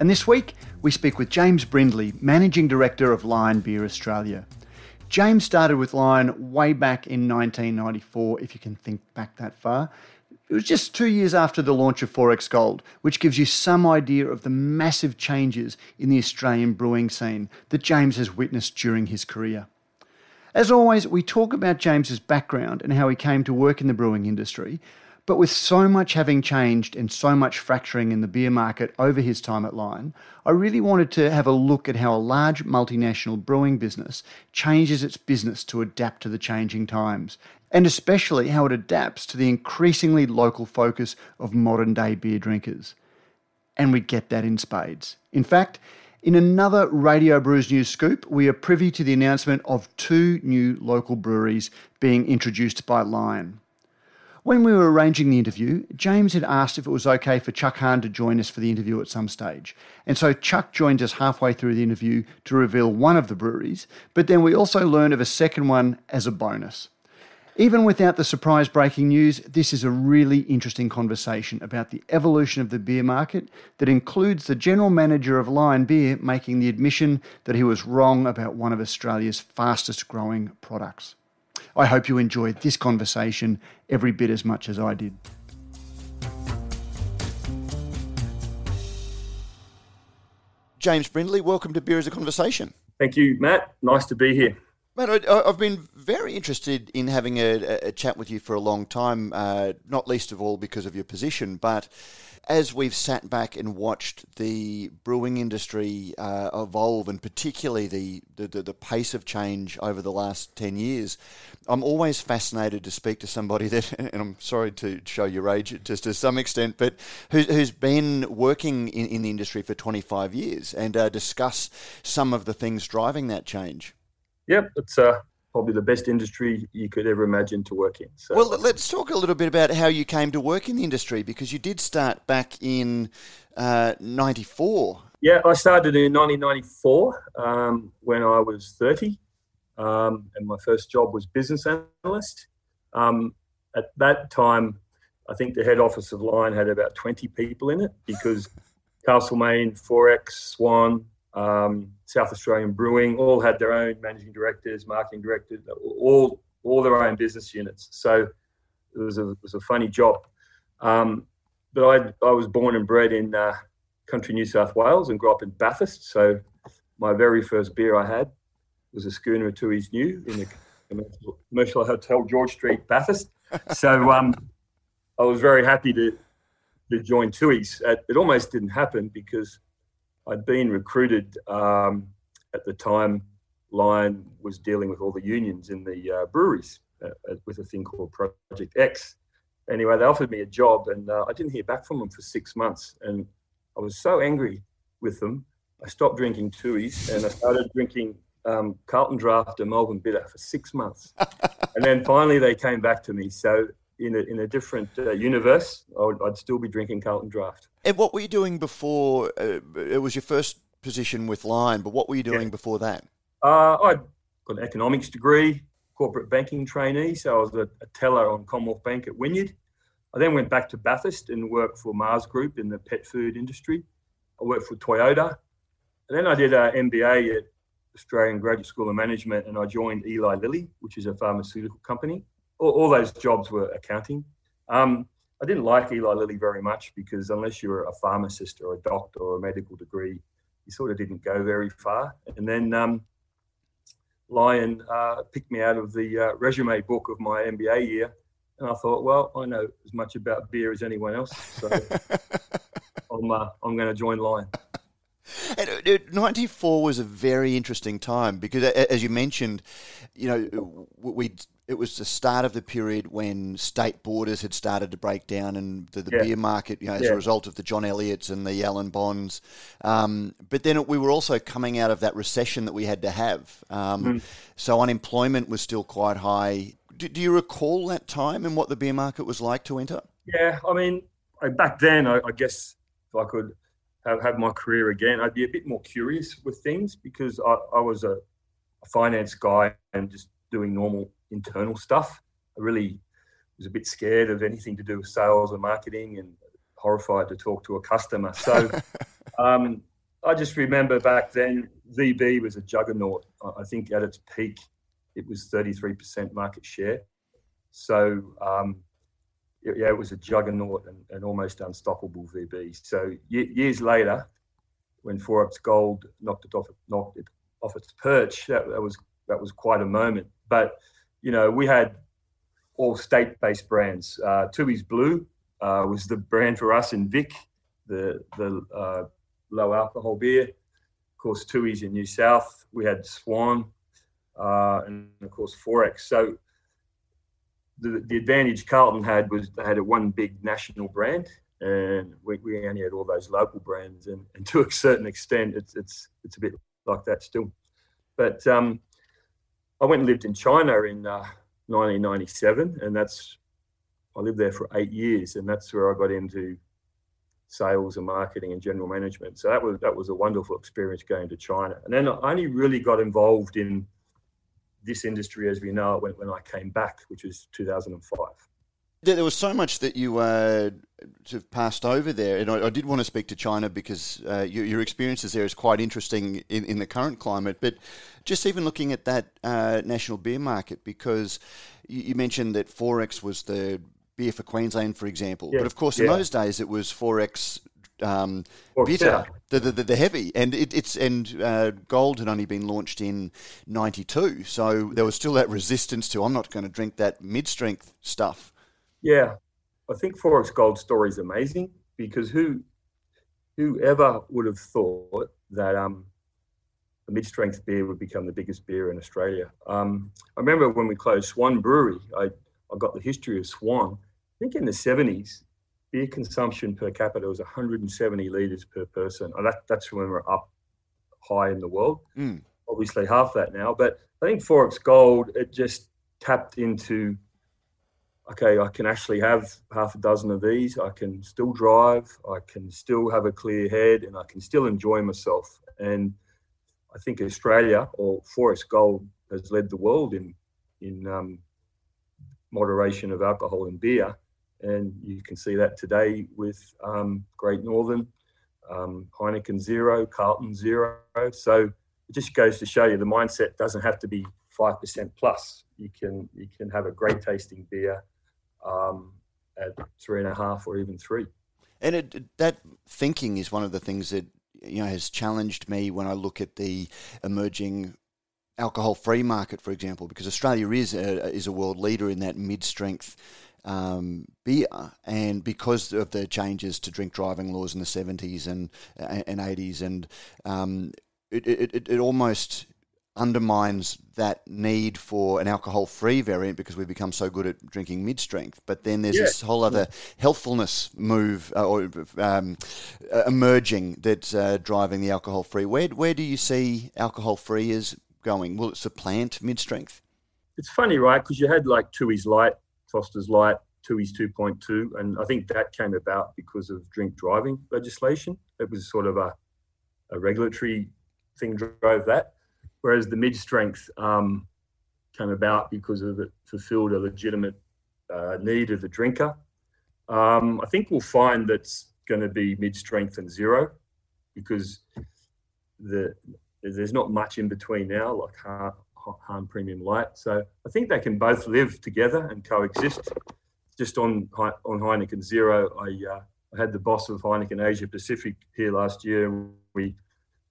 And this week, we speak with James Brindley, Managing Director of Lion Beer Australia. James started with Lion way back in 1994, if you can think back that far. It was just two years after the launch of XXXX Gold, which gives you some idea of the massive changes in the Australian brewing scene that James has witnessed during his career. As always, we talk about James's background and how he came to work in the brewing industry, but with so much having changed and so much fracturing in the beer market over his time at Lion, I really wanted to have a look at how a large multinational brewing business changes its business to adapt to the changing times, and especially how it adapts to the increasingly local focus of modern day beer drinkers. And we get that in spades. In fact, in another Radio Brews News scoop, we are privy to the announcement of two new local breweries being introduced by Lion. When we were arranging the interview, James had asked if it was okay for Chuck Hahn to join us for the interview at some stage. And so Chuck joined us halfway through the interview to reveal one of the breweries, but then we also learned of a second one as a bonus. Even without the surprise breaking news, this is a really interesting conversation about the evolution of the beer market that includes the general manager of Lion Beer making the admission that he was wrong about one of Australia's fastest growing products. I hope you enjoyed this conversation every bit as much as I did. James Brindley, welcome to Beer is a Conversation. Thank you, Matt. Nice to be here. Matt, I, have been very interested in having a, a, chat with you for a long time, uh, not least of all because of your position, but as we've sat back and watched the brewing industry uh, evolve, and particularly the, the, the, pace of change over the last 10 years, I'm always fascinated to speak to somebody that, and I'm sorry to show your age just to some extent, but who, who's been working in, in the industry for 25 years and uh, discuss some of the things driving that change. Yep, it's uh, probably the best industry you could ever imagine to work in. So. Well, let's talk a little bit about how you came to work in the industry because you did start back in uh, 94. Yeah, I started in 1994 um, when I was 30, um, and my first job was business analyst. Um, at that time, I think the head office of Lion had about 20 people in it because Castlemaine, XXXX, Swan, um, South Australian Brewing, all had their own managing directors, marketing directors, all all their own business units. So it was a, it was a funny job. Um, but I I was born and bred in uh, country New South Wales and grew up in Bathurst. So my very first beer I had was a schooner of Tooheys New in the commercial hotel George Street, Bathurst. So um, I was very happy to to join Tooheys. It almost didn't happen because I'd been recruited um, at the time. Lion was dealing with all the unions in the uh, breweries uh, with a thing called Project X. Anyway, they offered me a job, and uh, I didn't hear back from them for six months. And I was so angry with them, I stopped drinking Tooheys and I started drinking um, Carlton Draft and Melbourne Bitter for six months. and then finally, they came back to me. So in a, in a different uh, universe, I would, I'd still be drinking Carlton Draft. And what were you doing before? Uh, it was your first position with Lion, but what were you doing yeah. before that? Uh, I got an economics degree, corporate banking trainee, so I was a, a, teller on Commonwealth Bank at Wynyard. I then went back to Bathurst and worked for Mars Group in the pet food industry. I worked for Toyota. And then I did an MBA at Australian Graduate School of Management and I joined Eli Lilly, which is a pharmaceutical company all, all those jobs were accounting. Um, I didn't like Eli Lilly very much because unless you were a pharmacist or a doctor or a medical degree, you sort of didn't go very far. And then um, Lion uh, picked me out of the uh, resume book of my MBA year. And I thought, well, I know as much about beer as anyone else. So I'm, uh, I'm going to join Lion. And uh, uh, 94 was a very interesting time because, as you mentioned, you know, we it was the start of the period when state borders had started to break down and the, the yeah. beer market, you know, as yeah. a result of the John Elliott's and the Alan Bonds. Um, but then we were also coming out of that recession that we had to have. Um, mm. So unemployment was still quite high. Do, do, you recall that time and what the beer market was like to enter? Yeah, I mean, back then, I, I guess if I could have, have my career again, I'd be a bit more curious with things because I, I was a, a finance guy and just doing normal internal stuff. I really was a bit scared of anything to do with sales and marketing and horrified to talk to a customer. So um, I just remember back then, VB was a juggernaut. I think at its peak, it was 33% market share. So, um, yeah, it was a juggernaut and, and almost unstoppable VB. So, years later, when XXXX Gold knocked it off, knocked it off its perch, that, that was that was quite a moment. But you know, we had all state-based brands. Uh, Tooheys Blue uh, was the brand for us in Vic, the the uh, low alcohol beer. Of course, Tooheys in New South. We had Swan, uh, and of course XXXX. So the, the advantage Carlton had was they had a one big national brand, and we, we only had all those local brands. And, and to a certain extent, it's it's it's a bit like that still. But um, I went and lived in China in uh, 1997, and that's I lived there for eight years, and that's where I got into sales and marketing and general management. So that was that was a wonderful experience going to China. And then I only really got involved in this industry as we know it when, when I came back, which was 2005. There was so much that you uh, sort of passed over there, and I, I, did want to speak to China because uh, your, your, experiences there is quite interesting in, in, the current climate. But just even looking at that uh, national beer market, because you, you, mentioned that XXXX was the beer for Queensland, for example. Yeah. But of course, in yeah. those days, it was XXXX um, bitter, the, the, the heavy, and it, it's and uh, gold had only been launched in '92, so there was still that resistance to I'm not going to drink that mid strength stuff. Yeah, I think XXXX Gold story is amazing because who whoever would have thought that um, a mid-strength beer would become the biggest beer in Australia? Um, I remember when we closed Swan Brewery, I, I got the history of Swan. I think in the 70s, beer consumption per capita was 170 litres per person. And that, that's when we're up high in the world. Mm. Obviously, half that now. But I think XXXX Gold, it just tapped into okay, I can actually have half a dozen of these. I can still drive. I can still have a clear head, and I can still enjoy myself. And I think Australia or XXXX Gold has led the world in in um, moderation of alcohol and beer, and you can see that today with um, Great Northern, um, Heineken Zero, Carlton Zero. So it just goes to show you the mindset doesn't have to be five percent plus. You can you can have a great tasting beer um, at three and a half or even three. And it, that thinking is one of the things that you know has challenged me when I look at the emerging alcohol-free market, for example, because Australia is a, is a world leader in that mid-strength um, beer, and because of the changes to drink driving laws in the 70s and and 80s, and um, it, it, it almost undermines that need for an alcohol free variant because we've become so good at drinking mid strength. But then there's yeah. this whole other healthfulness move uh, or um, uh, emerging that's uh, driving the alcohol free. Where, where do you see alcohol free is going? Will it supplant mid strength? It's funny, right? Because you had like Tooheys Light, Foster's Light, Tooheys 2.2, and I think that came about because of drink driving legislation. It was sort of a, a regulatory thing drove that whereas the mid strength um, came about because of it fulfilled a legitimate uh, need of the drinker. Um, I think we'll find that's going to be mid strength and zero because the there's not much in between now, like hard, Hahn Premium Light. So I think they can both live together and coexist. Just on on Heineken Zero, I, uh, I had the boss of Heineken Asia Pacific here last year, and we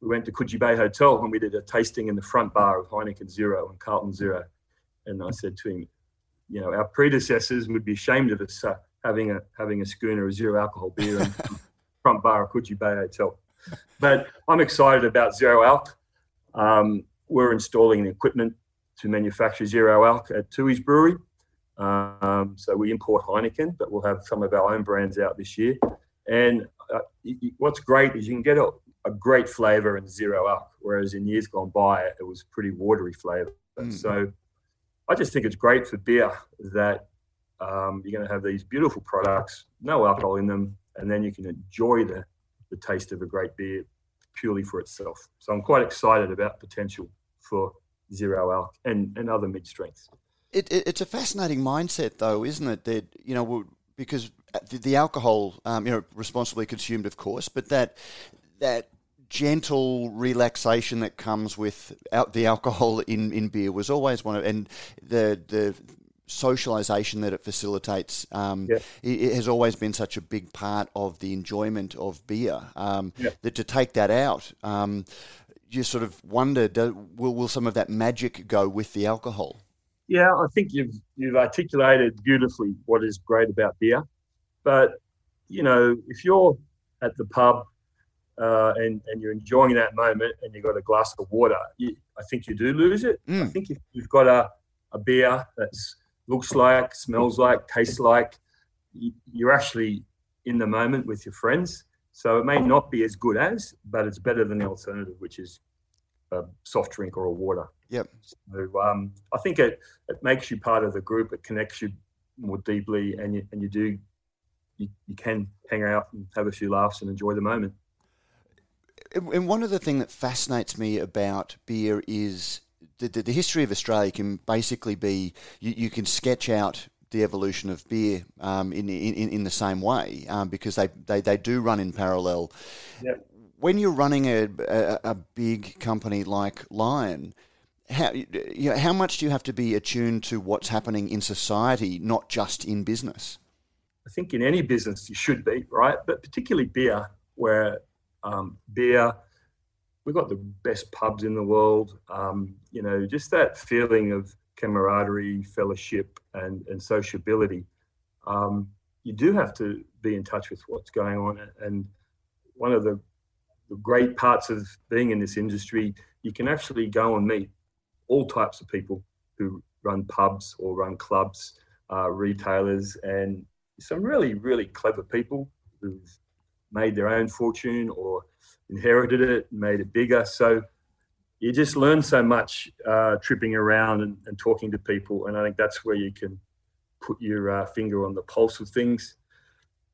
we went to Coogee Bay Hotel and we did a tasting in the front bar of Heineken Zero and Carlton Zero. And I said to him, you know, our predecessors would be ashamed of us uh, having a having a schooner of zero alcohol beer in front bar of Coogee Bay Hotel. but I'm excited about zero alc. Um, we're installing the equipment to manufacture zero alc at Tooheys Brewery. Um, so we import Heineken, but we'll have some of our own brands out this year. And uh, what's great is you can get a, a great flavour in zero alc, whereas in years gone by it was pretty watery flavour. Mm. So I just think it's great for beer that um, you're going to have these beautiful products, no alcohol in them, and then you can enjoy the, the taste of a great beer purely for itself. So I'm quite excited about potential for zero alc and, and other mid strengths. It, it, it's a fascinating mindset, though, isn't it? That you know, because the, the alcohol, um, you know, responsibly consumed, of course, but that that gentle relaxation that comes with the alcohol in, in beer was always one of, and the the socialization that it facilitates um, yeah. it, it, has always been such a big part of the enjoyment of beer um, yeah. that to take that out um, you sort of wonder do, will, will some of that magic go with the alcohol yeah i think you've you've articulated beautifully what is great about beer but you know if you're at the pub uh, and and you're enjoying that moment and you've got a glass of water you, i think you do lose it mm. i think if you've got a, a beer that looks like, smells like, tastes like. You're actually in the moment with your friends. So it may not be as good as, but it's better than the alternative, which is a soft drink or a water. Yep. So um, I think it, it makes you part of the group. It connects you more deeply, and you and you do you, you can hang out and have a few laughs and enjoy the moment. And one of the things that fascinates me about beer is the, the, the history of Australia can basically be you, you can sketch out the evolution of beer um, in, in in the same way um, because they, they, they do run in parallel. Yep. When you're running a, a, a, big company like Lion, how you know, how much do you have to be attuned to what's happening in society, not just in business? I think in any business you should be right, but particularly beer, where um, beer we've got the best pubs in the world. Um, you know, just that feeling of camaraderie, fellowship, and and sociability. Um, you do have to be in touch with what's going on, and one of the, the great parts of being in this industry, you can actually go and meet all types of people who run pubs or run clubs, uh, retailers, and some really, really clever people who've made their own fortune or inherited it, made it bigger. So you just learn so much uh, tripping around and, and, talking to people. And I think that's where you can put your uh, finger on the pulse of things.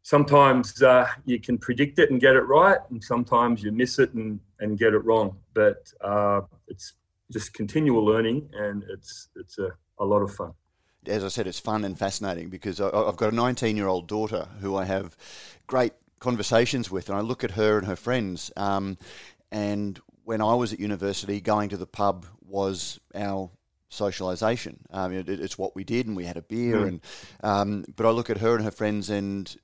Sometimes uh, you can predict it and get it right, and sometimes you miss it and, and get it wrong. But uh, it's just continual learning, and it's it's a, a lot of fun as I said, it's fun and fascinating because I've got a 19 year old daughter who I have great conversations with, and I look at her and her friends. Um, and when I was at university, going to the pub was our socialization. Um, it, it's what we did, and we had a beer. Mm. And um, but I look at her and her friends, and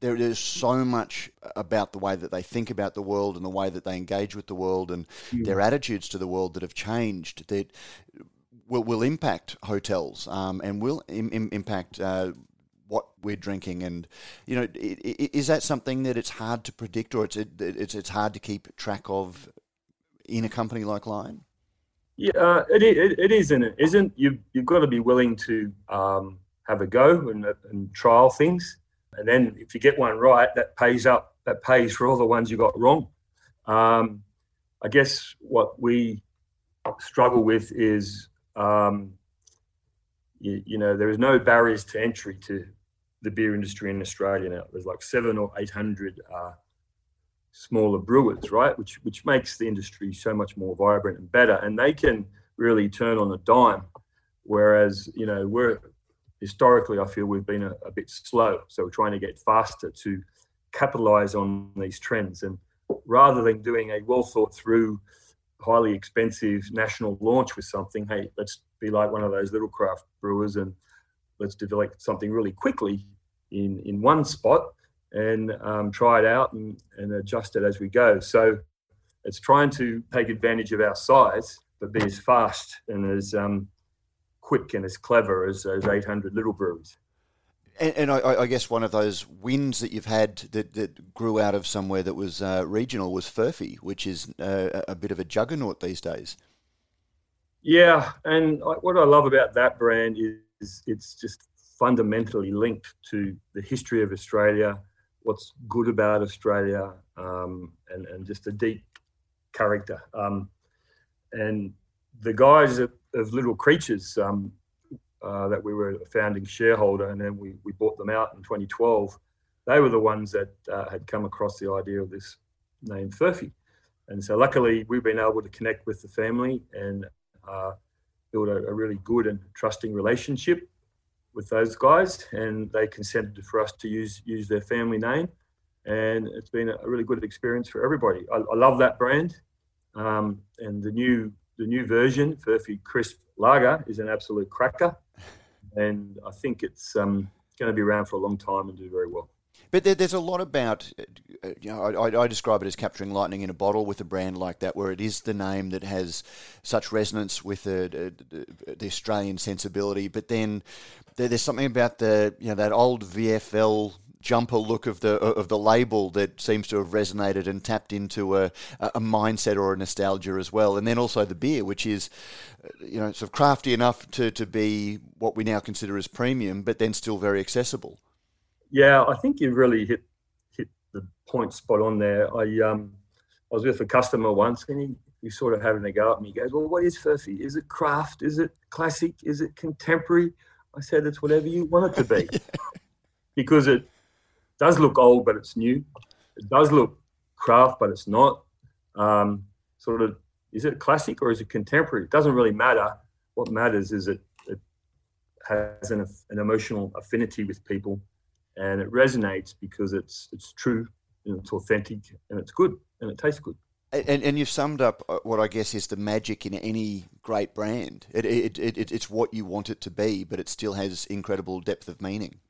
there's so much about the way that they think about the world and the way that they engage with the world and mm. their attitudes to the world that have changed. That will, will impact hotels um, and will Im, Im, impact uh, what we're drinking, and you know, is that something that it's hard to predict, or it's it's it's hard to keep track of in a company like Lion? Yeah, uh, it, it, it is, and it isn't. You've you've got to be willing to um, have a go and, and trial things, and then if you get one right, that pays up. That pays for all the ones you got wrong. Um, I guess what we struggle with is, um, you, you, know, there is no barriers to entry to the beer industry in Australia now. There's like seven or eight hundred uh, smaller brewers, right? Which which makes the industry so much more vibrant and better, and they can really turn on a dime. Whereas you know we're historically, I feel we've been a, a bit slow, so we're trying to get faster to capitalize on these trends. And rather than doing a well thought through, highly expensive national launch with something, hey, let's be like one of those little craft brewers and let's develop something really quickly in in one spot and um, try it out and, and adjust it as we go. So it's trying to take advantage of our size, but be as fast and as um, quick and as clever as those 800 little breweries. And, and I, I, guess one of those wins that you've had that, that grew out of somewhere that was uh, regional was Furphy, which is uh, a bit of a juggernaut these days. Yeah, and what I love about that brand is it's just fundamentally linked to the history of Australia, what's good about Australia, um, and, and just a deep character. Um, and the guys of, Little Creatures um, uh, that we were a founding shareholder, and then we, we bought them out in 2012. They were the ones that uh, had come across the idea of this name Furphy. And so luckily we've been able to connect with the family and uh, build a, a, really good and trusting relationship with those guys, and they consented for us to use use their family name, and it's been a really good experience for everybody. I, I love that brand, um, and the new the new version, Furphy Crisp Lager, is an absolute cracker, and I think it's um, going to be around for a long time and do very well. But there, there's a lot about, uh, you know, I, I, describe it as capturing lightning in a bottle with a brand like that, where it is the name that has such resonance with the, the, the Australian sensibility. But then there, there's something about the, you know, that old VFL jumper look of the of the label that seems to have resonated and tapped into a, a mindset or a nostalgia as well. And then also the beer, which is, uh, you know, sort of crafty enough to, to be what we now consider as premium, but then still very accessible. Yeah, I think you really hit hit the point spot on there. I um I was with a customer once and he, he sort of having a go at me. He goes, Well, what is Furphy? Is it craft? Is it classic? Is it contemporary? I said, It's whatever you want it to be. because it does look old, but it's new. It does look craft, but it's not. Um, sort of, is it classic or is it contemporary? It doesn't really matter. What matters is it, it has an, an emotional affinity with people and it resonates because it's it's true and it's authentic and it's good and it tastes good. And, and you've summed up uh, what I guess is the magic in any great brand. It, it, it, it's what you want it to be, but it still has incredible depth of meaning.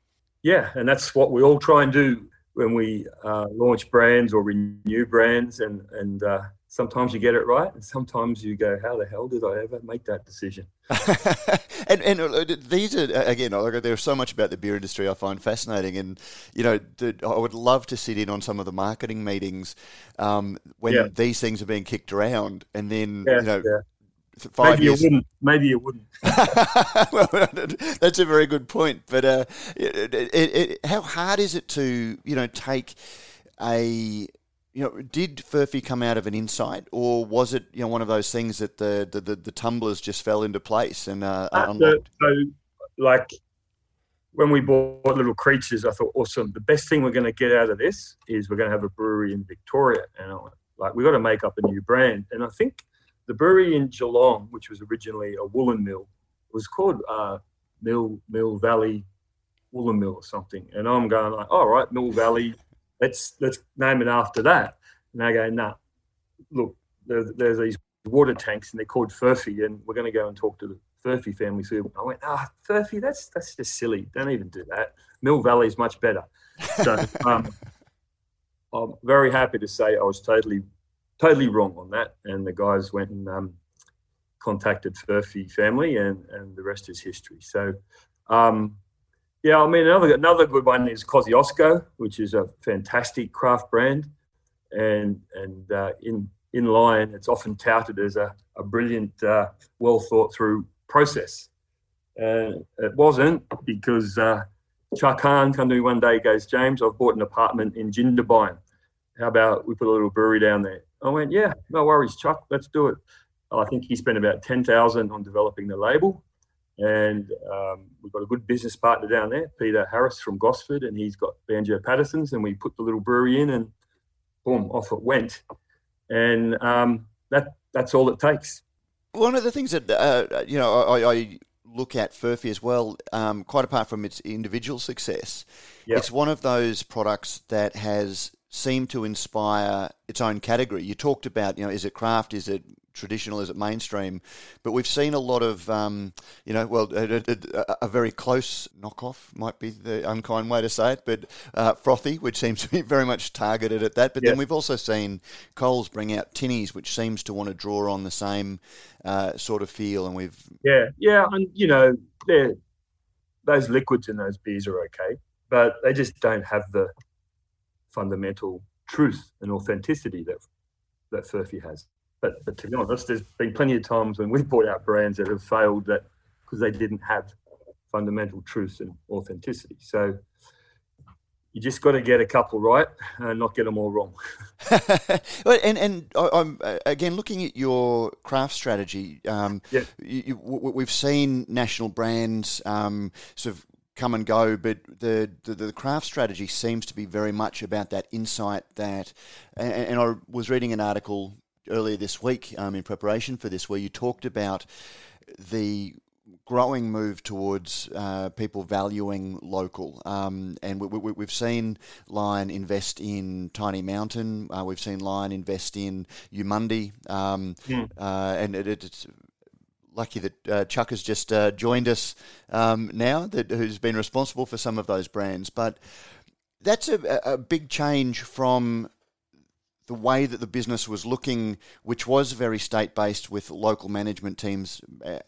Yeah, and that's what we all try and do when we uh, launch brands or renew brands. And and uh, sometimes you get it right, and sometimes you go, "How the hell did I ever make that decision?" and and uh, these are again, there's so much about the beer industry I find fascinating, and you know, I would love to sit in on some of the marketing meetings um, when yeah. these things are being kicked around, and then yeah, you know. Yeah. Five Maybe years. you wouldn't. Maybe you wouldn't. well, that's a very good point. But uh, it, it, it, how hard is it to you know take a you know, did Furphy come out of an insight, or was it you know one of those things that the the, the, the tumblers just fell into place and uh, uh, unlocked? So, like when we bought Little Creatures, I thought, awesome. The best thing we're going to get out of this is we're going to have a brewery in Victoria, and I went, like we've got to make up a new brand. And I think the brewery in Geelong, which was originally a woolen mill, was called uh, Mill Mill Valley Woolen Mill or something. And I'm going like, all right, Mill Valley let's let's name it after that. And they go, nah, look, there, there's these water tanks and they're called Furphy, and we're going to go and talk to the Furphy family. So I went, ah, oh, Furphy, that's that's just silly. Don't even do that. Mill Valley is much better. So um, I'm very happy to say I was totally totally wrong on that, and the guys went and um, contacted Furphy family, and and the rest is history. So. Um, yeah, I mean another another good one is Kosciuszko, which is a fantastic craft brand, and and uh, in in Lion, it's often touted as a, a brilliant, uh, well thought through process. And it wasn't because uh, Chuck Hahn come to me one day, goes, James, I've bought an apartment in Jindabyne. How about we put a little brewery down there? I went, yeah, no worries, Chuck, let's do it. I think he spent about 10,000 on developing the label and um, we've got a good business partner down there, Peter Harris from Gosford, and he's got Banjo Paterson's. And we put the little brewery in, and boom, off it went. And um, that that's all it takes. One of the things that uh, you know I, I, look at Furphy as well, um, quite apart from its individual success, yep. it's one of those products that has seemed to inspire its own category. You talked about, you know, is it craft? Is it traditional? Is it mainstream? But we've seen a lot of, um, you know, well, a, a, a, very close knockoff might be the unkind way to say it, but uh, frothy, which seems to be very much targeted at that. But yeah. then we've also seen Coles bring out tinnies, which seems to want to draw on the same uh, sort of feel. And we've yeah, yeah, and you know, those liquids in those beers are okay, but they just don't have the fundamental truth and authenticity that that Furphy has. But but to be honest, there's been plenty of times when we've brought out brands that have failed that because they didn't have fundamental truth and authenticity. So you just got to get a couple right and not get them all wrong. and and I'm again looking at your craft strategy. Um, yeah. You, you, we've seen national brands um, sort of come and go, but the, the, the craft strategy seems to be very much about that insight that. And, and I was reading an article earlier this week um, in preparation for this where you talked about the growing move towards uh, people valuing local. Um, and we, have we, seen Lion invest in Tiny Mountain. Uh, we've seen Lion invest in Eumundi. Um, mm. uh, and it, it's lucky that uh, Chuck has just uh, joined us um, now, that who's been responsible for some of those brands. But that's a, a big change from the way that the business was looking, which was very state based with local management teams,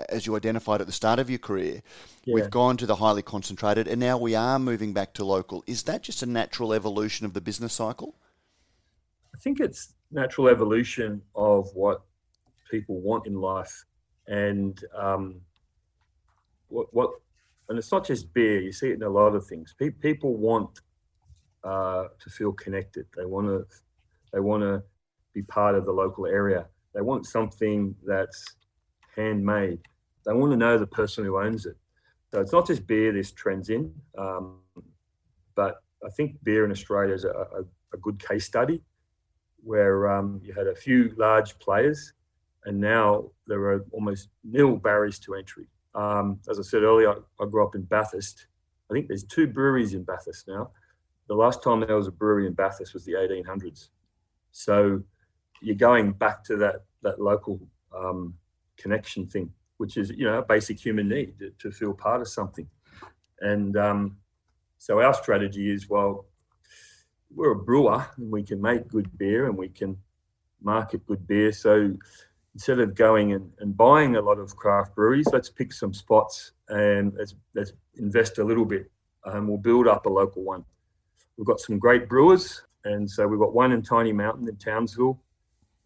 as you identified at the start of your career. Yeah. We've gone to the highly concentrated, and now we are moving back to local. Is that just a natural evolution of the business cycle? I think it's natural evolution of what people want in life, and um, what what, and it's not just beer. You see it in a lot of things. people want uh, to feel connected. They want to they want to be part of the local area. They want something that's handmade. They want to know the person who owns it. So it's not just beer this trends in, um, but I think beer in Australia is a, a, a good case study where um, you had a few large players and now there are almost nil barriers to entry. Um, as I said earlier, I, I grew up in Bathurst. I think there's two breweries in Bathurst now. The last time there was a brewery in Bathurst was the 1800s. So you're going back to that that local um, connection thing, which is you know a basic human need to, to feel part of something. And um, so our strategy is well, we're a brewer and we can make good beer and we can market good beer. So instead of going and, and buying a lot of craft breweries, let's pick some spots and let's, let's invest a little bit and we'll build up a local one. We've got some great brewers and so we've got one in Tiny Mountain in Townsville.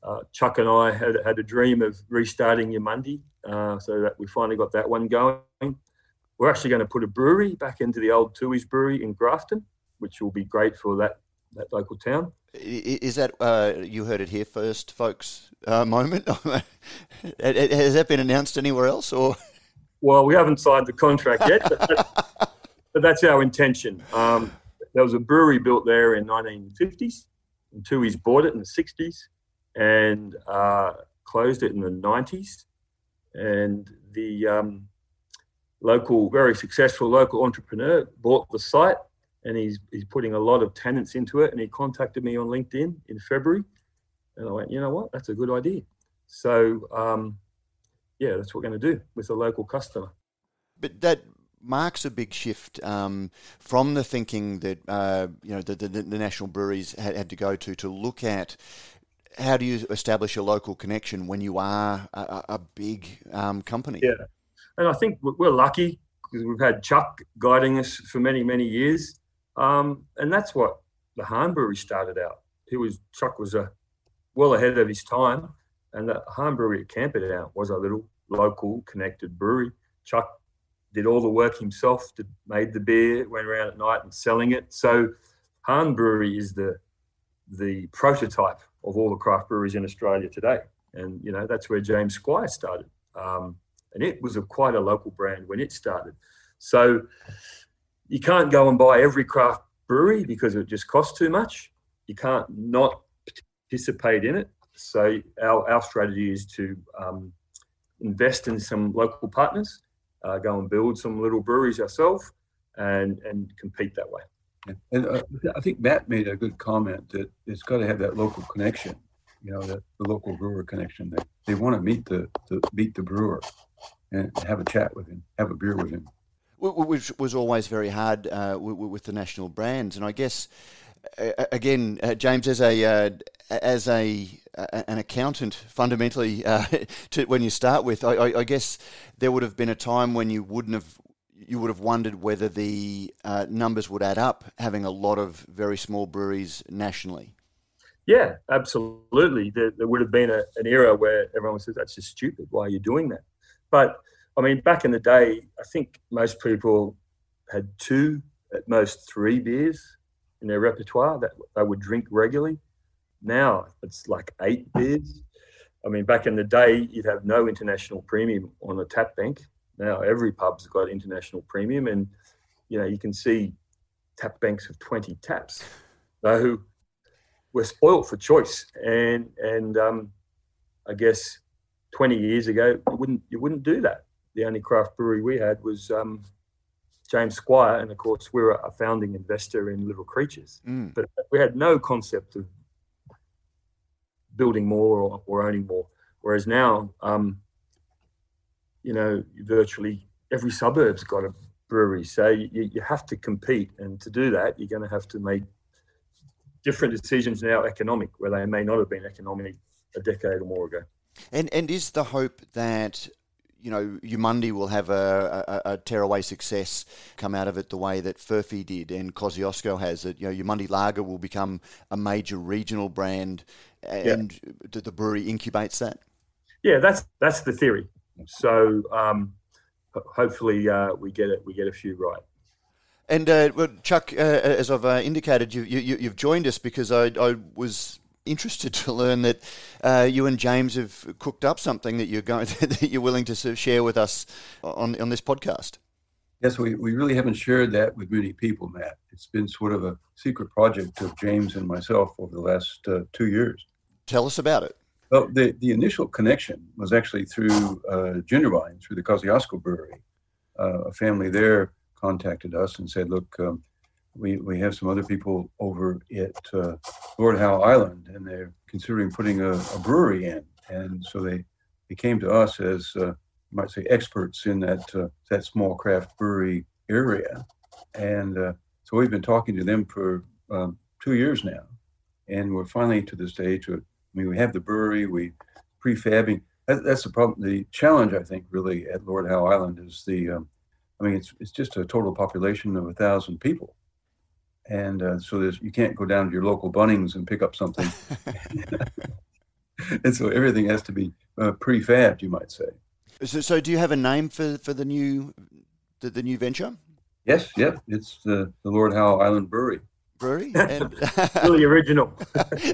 Uh, Chuck and I had, had a dream of restarting Eumundi, uh, so that we finally got that one going. We're actually going to put a brewery back into the old Tooheys Brewery in Grafton, which will be great for that that local town. Is that uh, you heard it here first, folks? Uh, moment has that been announced anywhere else, or? Well, we haven't signed the contract yet, but, but that's our intention. Um, there was a brewery built there in 1950s, and Tooheys bought it in the 60s and uh, closed it in the 90s. And the um, local, very successful local entrepreneur bought the site and he's, he's putting a lot of tenants into it. And he contacted me on LinkedIn in February. And I went, you know what? That's a good idea. So, um, yeah, that's what we're going to do with a local customer. But that marks a big shift um, from the thinking that uh, you know the, the, the, national breweries had, had to go to to look at how do you establish a local connection when you are a, a big um, company? Yeah, and I think we're lucky because we've had Chuck guiding us for many many years, um, and that's what the Hahn Brewery started out. He was Chuck was a well ahead of his time, and the Hahn Brewery at Camperdown was a little local connected brewery. Chuck did all the work himself, did, made the beer, went around at night and selling it. So Hahn Brewery is the the prototype of all the craft breweries in Australia today. And, you know, that's where James Squire started. Um, and it was a, quite a local brand when it started. So you can't go and buy every craft brewery because it just costs too much. You can't not participate in it. So our, our strategy is to um, invest in some local partners uh, go and build some little breweries ourselves and and compete that way. And uh, I think Matt made a good comment that it's got to have that local connection, you know, that the local brewer connection. They they want to meet the, the meet the brewer and have a chat with him, have a beer with him. Which was always very hard uh, with the national brands, and I guess again, uh, James, as a uh, as a an accountant, fundamentally, uh, to, when you start with, I, I, guess there would have been a time when you wouldn't have you would have wondered whether the uh, numbers would add up, having a lot of very small breweries nationally. Yeah, absolutely. There, there would have been a, an era where everyone says, that's just stupid. Why are you doing that? But I mean, back in the day, I think most people had two, at most three beers in their repertoire that they would drink regularly. Now it's like eight beers. I mean, back in the day, you'd have no international premium on a tap bank. Now every pub's got international premium, and you know you can see tap banks of 20 taps. So we're spoilt for choice, and and um, I guess 20 years ago you wouldn't you wouldn't do that. The only craft brewery we had was um, James Squire, and of course we were a founding investor in Little Creatures, Mm. but we had no concept of building more or, or owning more. Whereas now, um, you know, virtually every suburb's got a brewery, so you, you have to compete, and to do that, you're going to have to make different decisions now economic, where they may not have been economic a decade or more ago. And and is the hope that you know Eumundi will have a, a, a tearaway success come out of it the way that Furphy did and Kosciuszko has that you know Eumundi Lager will become a major regional brand and that the brewery incubates that. Yeah, that's that's the theory. So um, hopefully uh, we get it. We get a few right. And uh, well, Chuck, uh, as I've uh, indicated, you, you, you've joined us because I, I was interested to learn that uh, you and James have cooked up something that you're going that you're willing to sort of share with us on on this podcast. Yes, we, we really haven't shared that with many people, Matt. It's been sort of a secret project of James and myself over the last uh, two years. Tell us about it. Well, the, the initial connection was actually through uh, Jindabyne, through the Kosciuszko Brewery. Uh, a family there contacted us and said, look, um, we, we have some other people over at uh, Lord Howe Island, and they're considering putting a, a brewery in. And so they, they came to us as, uh, you might say, experts in that, uh, that small craft brewery area. And uh, so we've been talking to them for um, two years now. And we're finally to the stage of I mean, we have the brewery, we prefabbing. That, that's the problem. The challenge, I think, really at Lord Howe Island is the. Um, I mean, it's it's just a total population of a thousand people, and uh, so there's you can't go down to your local Bunnings and pick up something, and so everything has to be uh, prefabbed, you might say. So, so do you have a name for, for the new the, the new venture Yes, yep, it's the the Lord Howe Island Brewery. brewery? And Really original.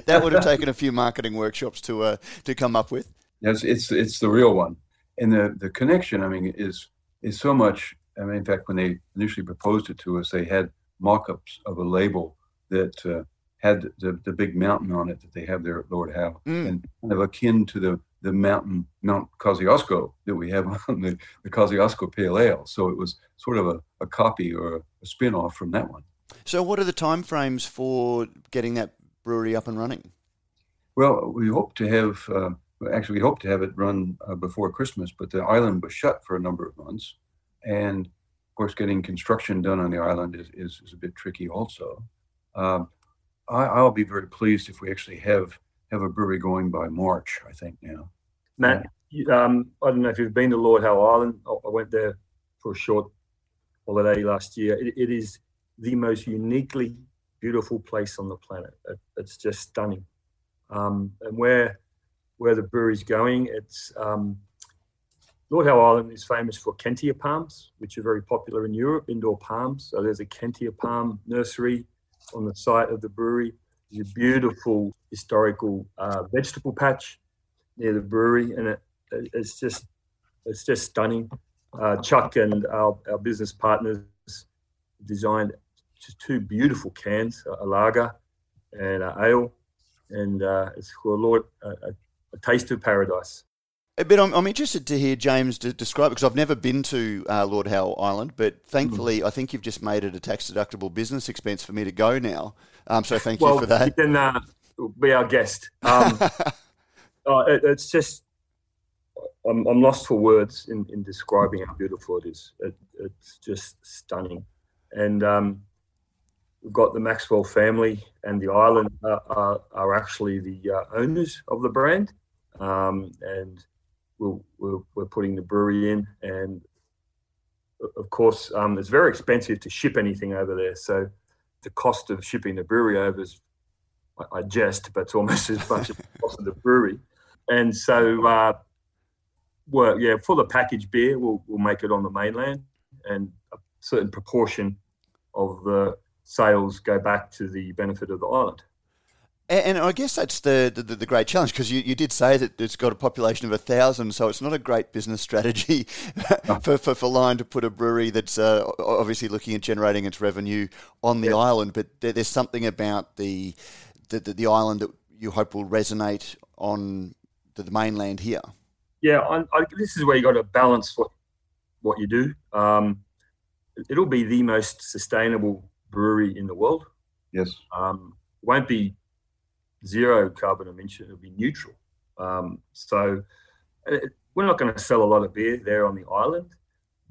that would have taken a few marketing workshops to uh, to come up with. Yes, it's it's the real one, and the the connection. I mean, is is so much. I mean, in fact, when they initially proposed it to us, they had mock-ups of a label that uh, had the, the big mountain on it that they have there at Lord Howe, Mm. and kind of akin to the the mountain Mount Kosciuszko that we have on the the Kosciuszko Pale Ale. So it was sort of a, a copy or a, a spin-off from that one. So, what are the timeframes for getting that brewery up and running? Well, we hope to have, uh, actually, we hope to have it run uh, before Christmas, but the island was shut for a number of months. And course, getting construction done on the island is, is, is a bit tricky also. Um, I, I'll be very pleased if we actually have, have a brewery going by March, I think now. Matt, you- um, I don't know if you've been to Lord Howe Island. I I went there for a short holiday last year. It, it is the most uniquely beautiful place on the planet. It, it's just stunning. Um, and where where the brewery's going, it's um, Lord Howe Island is famous for Kentia palms, which are very popular in Europe, indoor palms. So there's a Kentia palm nursery on the site of the brewery. There's a beautiful historical uh, vegetable patch near the brewery, and it, it- it's just it's just stunning. Uh, Chuck and our, our business partners designed just two beautiful cans, a lager and an ale, and uh, it's called Lord a, a, a taste of paradise. But I'm, I'm interested to hear James de- describe it because I've never been to uh, Lord Howe Island, but thankfully I think you've just made it a tax deductible business expense for me to go now. Um, so thank well, you for that. you can uh, be our guest. Um, oh, it, it's just I'm, I'm lost for words in, in describing how beautiful it is. It, it's just stunning, and um, we've got the Maxwell family and the island are, are, are actually the uh, owners of the brand, um, and we'll, we're, we're putting the brewery in, and of course, um, it's very expensive to ship anything over there. So the cost of shipping the brewery over is, I, I jest, but it's almost as much as the cost of the brewery. And so, uh, well, yeah, for the packaged beer, we'll, we'll make it on the mainland, and a certain proportion of the sales go back to the benefit of the island. And, I guess that's the, the, the great challenge because you, you did say that it's got a population of a thousand, so it's not a great business strategy for, for, for Lion to put a brewery that's uh, obviously looking at generating its revenue on the island. But there, there's something about the, the, the, the island that you hope will resonate on the, the mainland here. Yeah, I, I, this is where you got to balance what what you do. Um, it'll be the most sustainable brewery in the world. Yes. Um, won't be zero carbon emission, it'll be neutral. Um, so it, uh, we're not going to sell a lot of beer there on the island,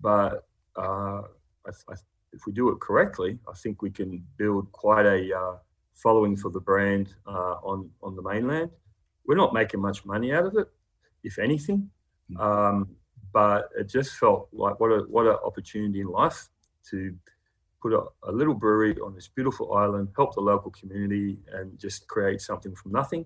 but uh, I, I, if we do it correctly, I think we can build quite a uh, following for the brand uh, on on the mainland. We're not making much money out of it, if anything, hmm. um, but it just felt like what a what an opportunity in life to put a, a, little brewery on this beautiful island, help the local community, and just create something from nothing.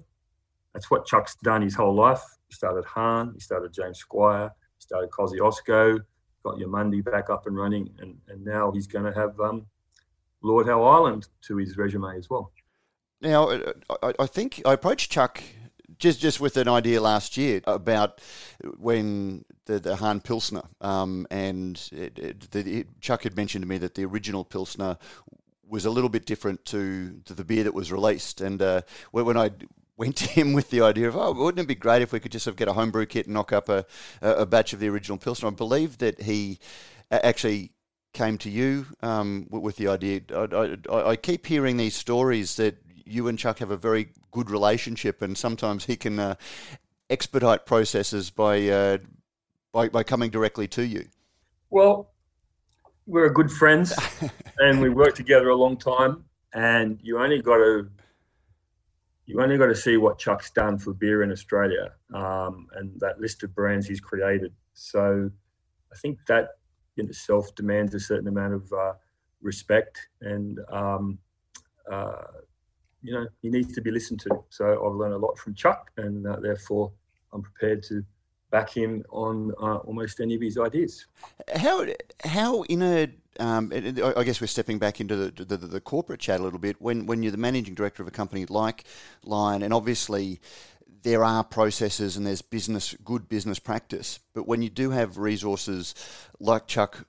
That's what Chuck's done his whole life. He started Hahn, he started James Squire, he started Cosi Kosciuszko, got Eumundi back up and running, and, and now he's going to have um, Lord Howe Island to his resume as well. Now, I, I think I approached Chuck just just with an idea last year about when the, the Hahn Pilsner, um, and it, it, the, it, Chuck had mentioned to me that the original Pilsner was a little bit different to, to the beer that was released. And uh, when I went to him with the idea of, oh, wouldn't it be great if we could just sort of get a homebrew kit and knock up a, a batch of the original Pilsner? I believe that he actually came to you um, with the idea. I, I, I, keep hearing these stories that you and Chuck have a very good relationship, and sometimes he can uh, expedite processes by, uh, by by coming directly to you. Well, we're good friends, and we work together a long time. And you only got to you only got to see what Chuck's done for beer in Australia um, and that list of brands he's created. So I think that in itself demands a certain amount of uh, respect and um, uh, you know he needs to be listened to. So I've learned a lot from Chuck, and uh, therefore I'm prepared to back him on uh, almost any of his ideas. How how in a um, I guess we're stepping back into the, the, the, corporate chat a little bit. When when you're the managing director of a company like Lion, and obviously there are processes and there's business good business practice, but when you do have resources like Chuck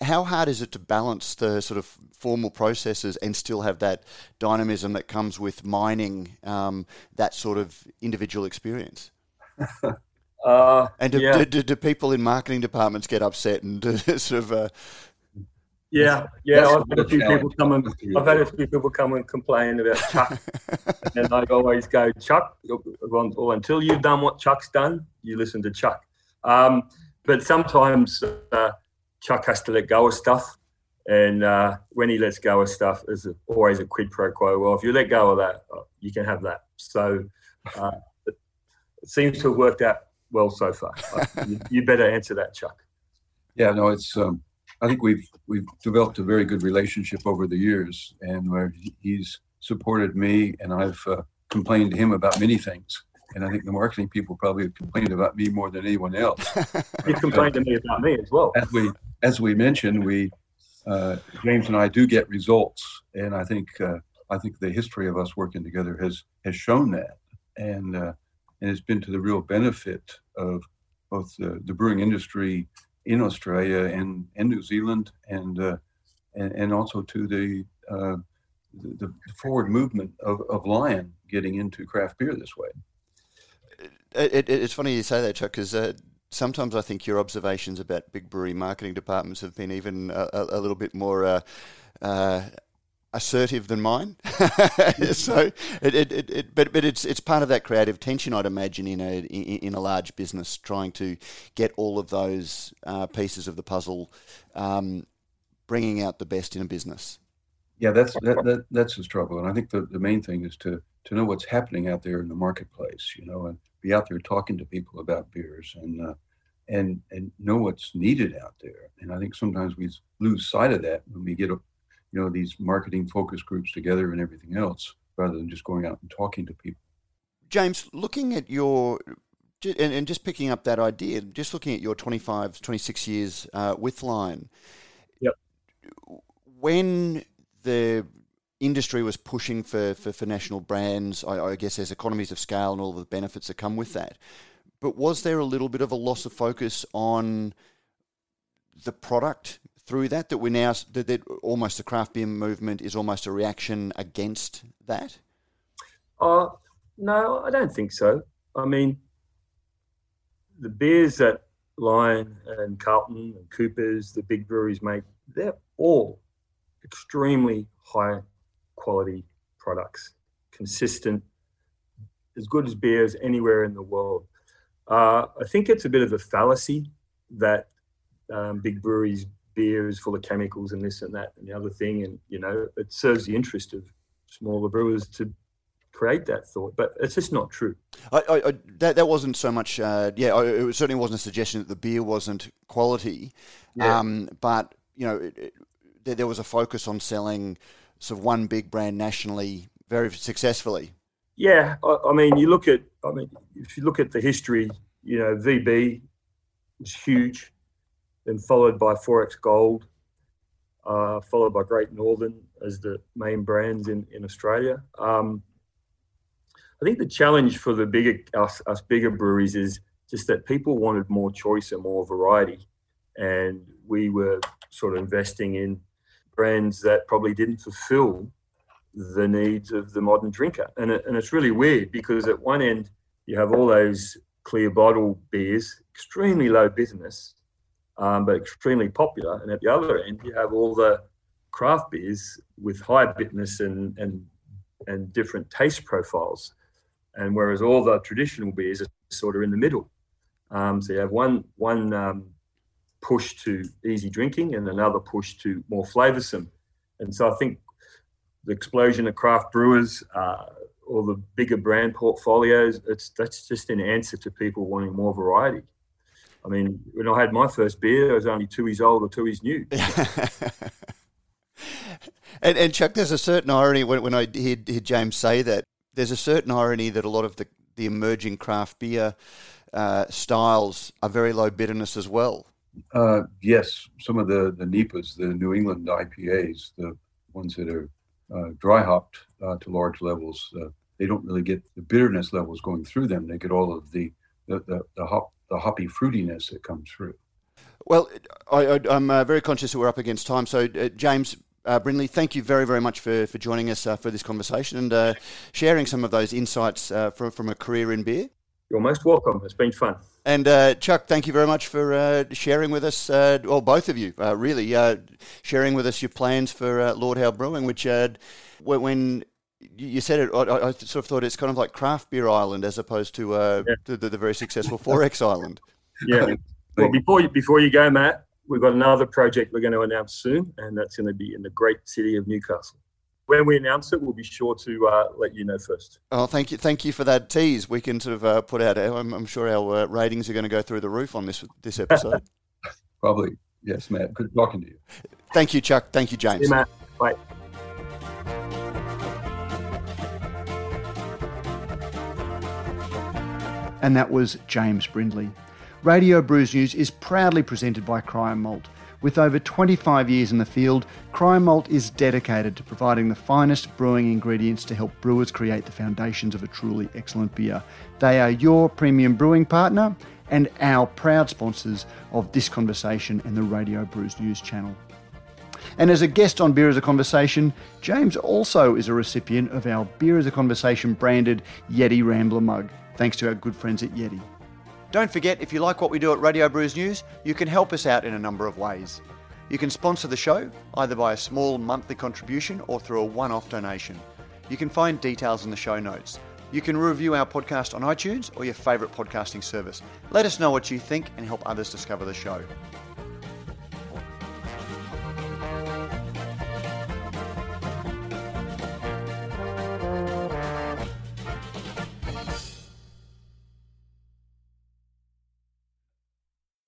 how hard is it to balance the sort of formal processes and still have that dynamism that comes with mining um, that sort of individual experience? uh, and do, yeah. do, do, do, people in marketing departments get upset and sort of? Uh, yeah, yeah. I've had a few people come and I've had a few people come and complain about Chuck, and I always go, Chuck. Well, until you've done what Chuck's done, you listen to Chuck. Um, but sometimes. Uh, Chuck has to let go of stuff. And uh, when he lets go of stuff, there's always a quid pro quo. Well, if you let go of that, uh, you can have that. So uh, it, seems to have worked out well so far. You, you, better answer that, Chuck. Yeah, no, it's. Um, I think we've we've developed a very good relationship over the years, and where he's supported me, and I've uh, complained to him about many things and I think the marketing people probably have complained about me more than anyone else. you complained to me about me as well. As we as we mentioned, we uh, James and I do get results, and I think uh, I think the history of us working together has has shown that, and uh, and it's been to the real benefit of both the, the brewing industry in Australia and, and New Zealand, and uh, and, and also to the, uh, the the forward movement of, of Lion getting into craft beer this way. It, it, it's funny you say that, Chuck, because uh, sometimes I think your observations about big brewery marketing departments have been even a, a, little bit more uh, uh, assertive than mine. so, it, it, it, but but it's it's part of that creative tension, I'd imagine, in a in, in a large business, trying to get all of those uh, pieces of the puzzle, um, bringing out the best in a business. Yeah, that's that, that that's the struggle, and I think the, the main thing is to to know what's happening out there in the marketplace, you know, and be out there talking to people about beers and uh, and and know what's needed out there. And I think sometimes we lose sight of that when we get, you know, these marketing focus groups together and everything else, rather than just going out and talking to people. James, looking at your and, and just picking up that idea, just looking at your 25, 26 years uh, with Lion, Yep. When the industry was pushing for, for, for national brands, I, I guess there's economies of scale and all the benefits that come with that. But was there a little bit of a loss of focus on the product through that? That we now that, that almost the craft beer movement is almost a reaction against that. Uh, no, I don't think so. I mean, the beers that Lion and Carlton and Coopers, the big breweries make, they're all extremely high quality products, consistent, as good as beers anywhere in the world. Uh, I think it's a bit of a fallacy that um, big breweries beer is full of chemicals and this and that and the other thing, and you know it serves the interest of smaller brewers to create that thought, but it's just not true. I, I, that that wasn't so much. Uh, yeah, it certainly wasn't a suggestion that the beer wasn't quality, yeah. um, but you know, it, it, there was a focus on selling sort of one big brand nationally very successfully. Yeah, I, I, mean, you look at, I mean, if you look at the history, you know, VB was huge, then followed by XXXX Gold, uh, followed by Great Northern as the main brands in in Australia. Um, I think the challenge for the bigger us, us bigger breweries is just that people wanted more choice and more variety, and we were sort of investing in brands that probably didn't fulfill the needs of the modern drinker. And, it, and it's really weird because at one end, you have all those clear bottle beers, extremely low business, um, but extremely popular. And at the other end, you have all the craft beers with high bitterness and, and, and different taste profiles. And whereas all the traditional beers are sort of in the middle. Um, so you have one, one um, push to easy drinking and another push to more flavoursome. And so I think the explosion of craft brewers, uh, or the bigger brand portfolios, it's that's just an answer to people wanting more variety. I mean, when I had my first beer, I was only two years old or two years new. and, and Chuck, there's a certain irony when, when I hear, hear, James say that. There's a certain irony that a lot of the, the emerging craft beer uh, styles are very low bitterness as well. Uh, yes, some of the the NEIPAs, the New England IPAs, the ones that are uh, dry hopped uh, to large levels, uh, they don't really get the bitterness levels going through them. They get all of the the, the, the hop the hoppy fruitiness that comes through. Well, I, am uh, very conscious that we're up against time. So, uh, James uh, Brindley, thank you very, very much for, for joining us for this conversation and sharing some of those insights from, from a career in beer. You're most welcome. It's been fun. And uh, Chuck, thank you very much for uh, sharing with us, uh, or both of you, uh, really, uh, sharing with us your plans for uh, Lord Howe Brewing, which when you said it, I, I, sort of thought it's kind of like craft beer island as opposed to yeah. the, the, the, very successful XXXX island. Yeah. Well, before you, before you go, Matt, we've got another project we're going to announce soon, and that's going to be in the great city of Newcastle when we announce it, we'll be sure to uh, let you know first. Oh, thank you, thank you for that tease. We can sort of uh, put out. I'm, I'm, sure our uh, ratings are going to go through the roof on this this episode. Probably, yes, Matt. Good talking to you. Thank you, Chuck. Thank you, James. See Matt. Bye. And that was James Brindley. Radio Brews News is proudly presented by Cryer Malt with over 25 years in the field, Cryer Malt is dedicated to providing the finest brewing ingredients to help brewers create the foundations of a truly excellent beer. They are your premium brewing partner and our proud sponsors of this conversation and the Radio Brews News channel. And as a guest on Beer is a Conversation, James also is a recipient of our Beer is a Conversation branded Yeti Rambler mug, thanks to our good friends at Yeti. Don't forget, if you like what we do at Radio Brews News, you can help us out in a number of ways. You can sponsor the show, either by a small monthly contribution or through a one off donation. You can find details in the show notes. You can review our podcast on iTunes or your favourite podcasting service. Let us know what you think and help others discover the show.